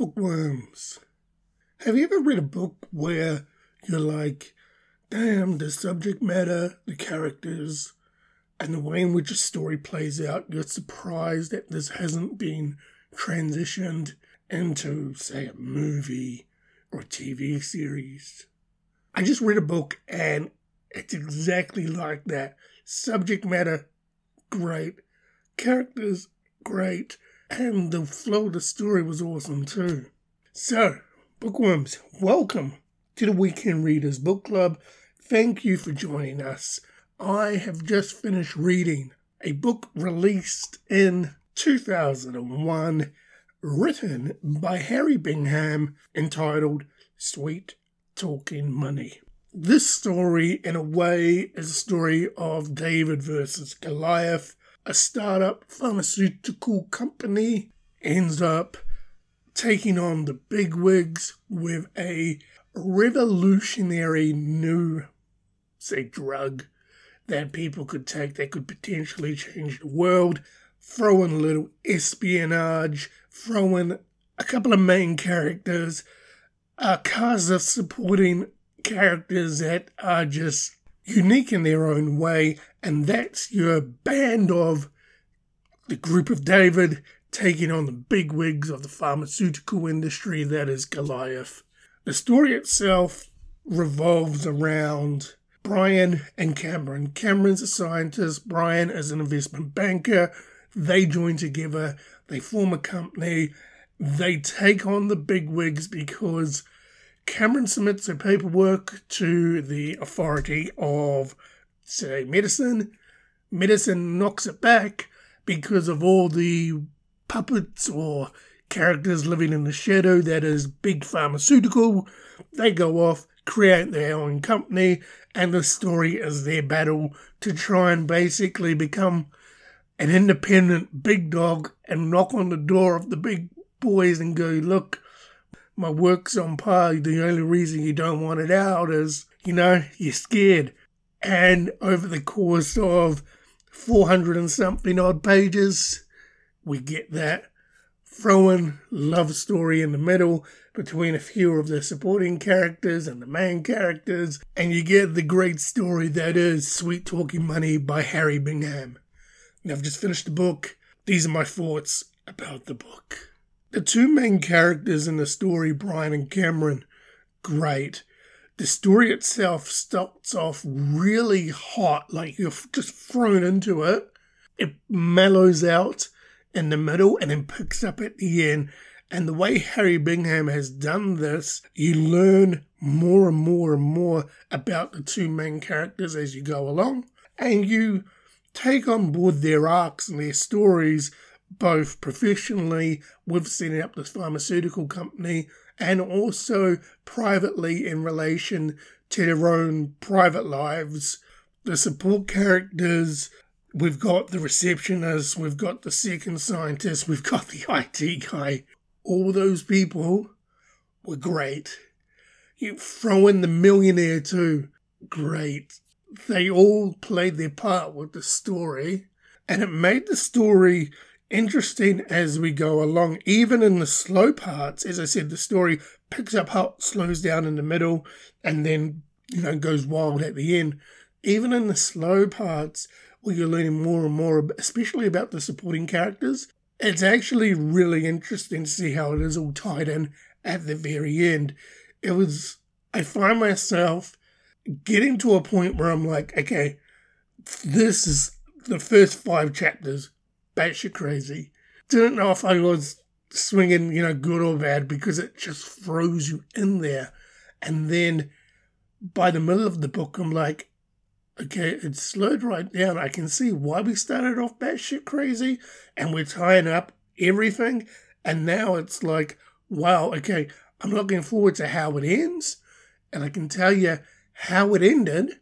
Bookworms. Have you ever read a book where you're like, damn, the subject matter, the characters, and the way in which a story plays out, you're surprised that this hasn't been transitioned into, say, a movie or a TV series? I just read a book and it's exactly like that. Subject matter, great. Characters, great and the flow of the story was awesome too. So, bookworms, welcome to the Weekend Readers Book Club. Thank you for joining us. I have just finished reading a book released in 2001, written by Harry Bingham, entitled Sweet Talking Money. This story, in a way, is a story of David versus Goliath a startup pharmaceutical company ends up taking on the bigwigs with a revolutionary new, say, drug that people could take that could potentially change the world. Throw in a little espionage, throw in a couple of main characters, a cast of supporting characters that are just unique in their own way, and that's your band of the group of David taking on the big wigs of the pharmaceutical industry that is Goliath. The story itself revolves around Brian and Cameron. Cameron's a scientist, Brian is an investment banker. They join together, they form a company, they take on the big wigs because Cameron submits her paperwork to the authority of, say, medicine. Medicine knocks it back because of all the puppets or characters living in the shadow that is big pharmaceutical. They go off, create their own company, and the story is their battle to try and basically become an independent big dog and knock on the door of the big boys and go, look, my work's on par. The only reason you don't want it out is, you know, you're scared. And over the course of 400 and something odd pages, we get that thrown love story in the middle between a few of the supporting characters and the main characters, and you get the great story that is Sweet Talking Money by Harry Bingham. Now, I've just finished the book. These are my thoughts about the book. The two main characters in the story, Brian and Cameron, great. The story itself starts off really hot, like you're just thrown into it. It mellows out in the middle and then picks up at the end. And the way Harry Bingham has done this, you learn more and more and more about the two main characters as you go along. And you take on board their arcs and their stories both professionally with setting up this pharmaceutical company and also privately in relation to their own private lives. The support characters, we've got the receptionist, we've got the second scientist, we've got the IT guy. All those people were great. You throw in the millionaire too, great. They all played their part with the story, and it made the story interesting as we go along. Even in the slow parts, as I said, the story picks up how it slows down in the middle and then, you know, goes wild at the end. Even in the slow parts, where you're learning more and more, especially about the supporting characters, it's actually really interesting to see how it is all tied in at the very end. It was, I find myself getting to a point where I'm like, okay, this is the first five chapters batshit crazy. Didn't know if I was swinging, you know, good or bad because it just throws you in there. And then by the middle of the book, I'm like, okay, it slowed right down. I can see why we started off batshit crazy and we're tying up everything. And now it's like, wow, okay, I'm looking forward to how it ends. And I can tell you how it ended.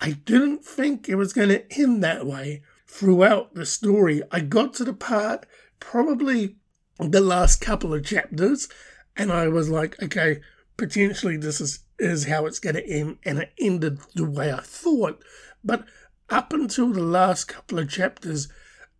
I didn't think it was going to end that way throughout the story. I got to the part, probably the last couple of chapters, and I was like, okay, potentially this is, is how it's going to end, and it ended the way I thought. But up until the last couple of chapters,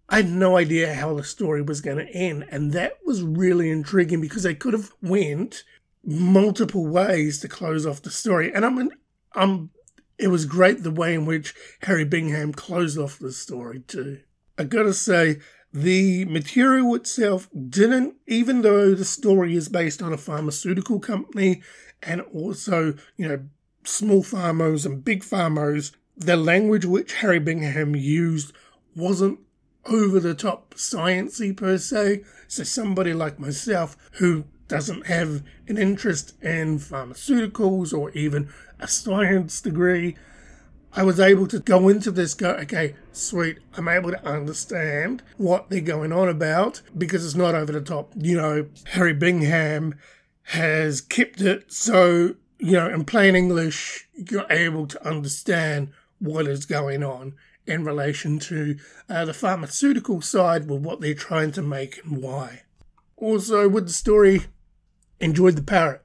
I had no idea how the story was going to end, and that was really intriguing because they could have went multiple ways to close off the story. And I'm, I'm, it was great the way in which Harry Bingham closed off the story too. I gotta say, the material itself didn't, even though the story is based on a pharmaceutical company and also, you know, small pharmas and big pharmas, the language which Harry Bingham used wasn't over the top sciencey per se. So somebody like myself who doesn't have an interest in pharmaceuticals or even a science degree, I was able to go into this, go, okay, sweet, I'm able to understand what they're going on about because it's not over the top. You know, Harry Bingham has kept it so, you know, in plain English, you're able to understand what is going on in relation to uh, the pharmaceutical side with what they're trying to make and why. Also, with the story, enjoyed the parrot.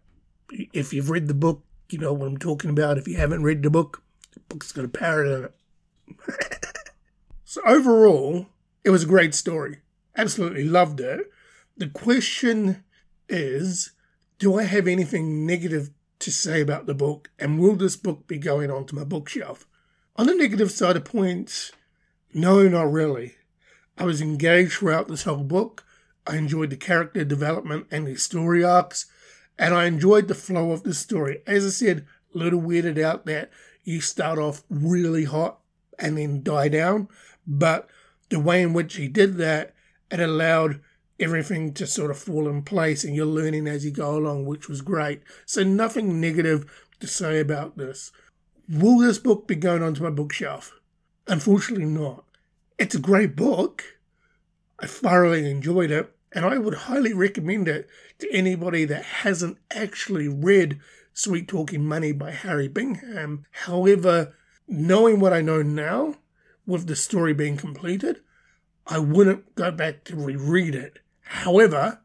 If you've read the book, you know what I'm talking about. If you haven't read the book, the book's got a parrot in it. so, overall, it was a great story. Absolutely loved it. The question is do I have anything negative to say about the book? And will this book be going onto my bookshelf? On the negative side of points, no, not really. I was engaged throughout this whole book. I enjoyed the character development and the story arcs, and I enjoyed the flow of the story. As I said, a little weirded out that you start off really hot and then die down, but the way in which he did that, it allowed everything to sort of fall in place and you're learning as you go along, which was great. So, nothing negative to say about this. Will this book be going onto my bookshelf? Unfortunately, not. It's a great book. I thoroughly enjoyed it, and I would highly recommend it to anybody that hasn't actually read Sweet Talking Money by Harry Bingham. However, knowing what I know now, with the story being completed, I wouldn't go back to reread it. However,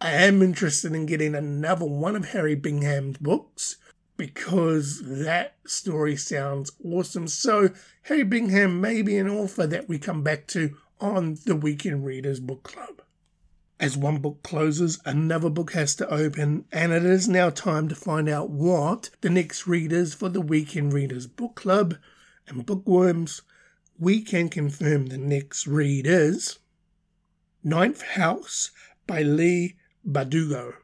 I am interested in getting another one of Harry Bingham's books because that story sounds awesome. So, Harry Bingham may be an author that we come back to on the Weekend Readers Book Club. As one book closes, another book has to open, and it is now time to find out what the next readers for the Weekend Readers Book Club and Bookworms. We can confirm the next read is Ninth House by Leigh Bardugo.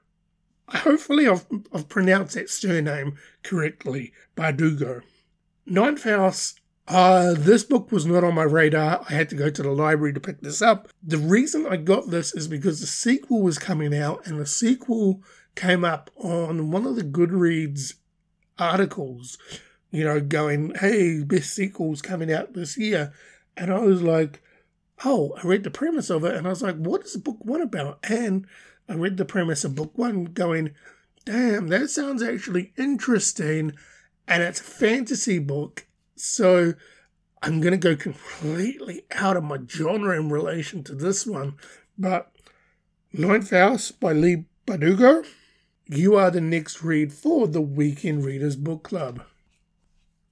Hopefully, I've, I've pronounced that surname correctly, Bardugo. Ninth House uh, this book was not on my radar. I had to go to the library to pick this up. The reason I got this is because the sequel was coming out, and the sequel came up on one of the Goodreads articles, you know, going, hey, best sequels coming out this year. And I was like, oh, I read the premise of it, and I was like, what is book one about? And I read the premise of book one, going, damn, that sounds actually interesting. And it's a fantasy book so I'm going to go completely out of my genre in relation to this one. But Ninth House by Leigh Bardugo, you are the next read for the Weekend Readers Book Club.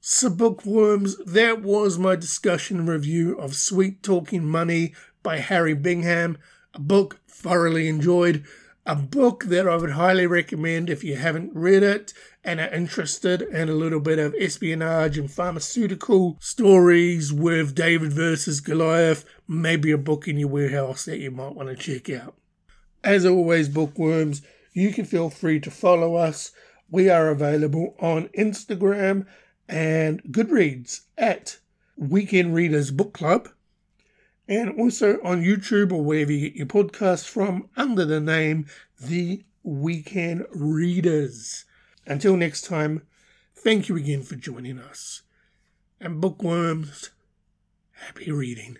So, bookworms, that was my discussion review of Sweet Talking Money by Harry Bingham, a book thoroughly enjoyed a book that I would highly recommend if you haven't read it and are interested in a little bit of espionage and pharmaceutical stories with David versus Goliath, maybe a book in your warehouse that you might want to check out. As always, bookworms, you can feel free to follow us. We are available on Instagram and Goodreads at Weekend Readers Book Club and also on YouTube or wherever you get your podcasts from under the name The Weekend Readers. Until next time, thank you again for joining us. And bookworms, happy reading.